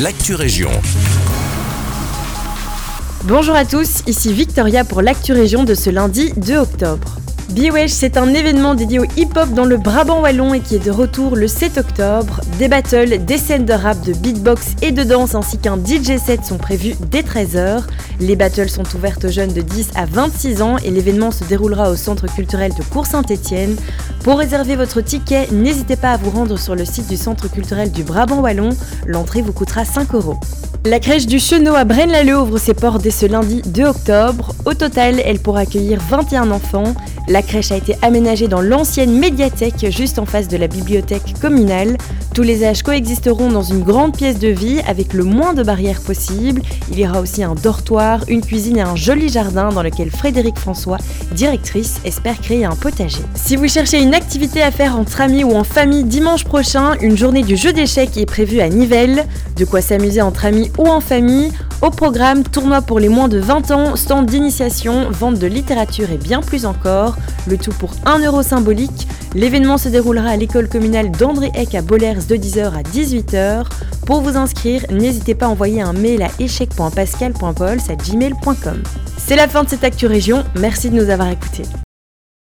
l'actu région. Bonjour à tous, ici Victoria pour l'actu région de ce lundi 2 octobre. Wesh, c'est un événement dédié au hip-hop dans le Brabant Wallon et qui est de retour le 7 octobre. Des battles, des scènes de rap, de beatbox et de danse ainsi qu'un DJ set sont prévus dès 13h. Les battles sont ouvertes aux jeunes de 10 à 26 ans et l'événement se déroulera au centre culturel de Cours-Saint-Étienne. Pour réserver votre ticket, n'hésitez pas à vous rendre sur le site du centre culturel du Brabant Wallon. L'entrée vous coûtera 5 euros. La crèche du Chenot à Braine-l'Alleud ouvre ses portes dès ce lundi 2 octobre. Au total, elle pourra accueillir 21 enfants. La crèche a été aménagée dans l'ancienne médiathèque juste en face de la bibliothèque communale. Tous les âges coexisteront dans une grande pièce de vie avec le moins de barrières possible. Il y aura aussi un dortoir, une cuisine et un joli jardin dans lequel Frédéric François, directrice, espère créer un potager. Si vous cherchez une activité à faire entre amis ou en famille dimanche prochain, une journée du jeu d'échecs est prévue à Nivelles. De quoi s'amuser entre amis ou en famille. Au programme, tournoi pour les moins de 20 ans, stand d'initiation, vente de littérature et bien plus encore. Le tout pour 1 euro symbolique. L'événement se déroulera à l'école communale d'André Eck à Bollers de 10h à 18h. Pour vous inscrire, n'hésitez pas à envoyer un mail à échec.pascal.pols à gmail.com. C'est la fin de cette Actu Région, merci de nous avoir écoutés.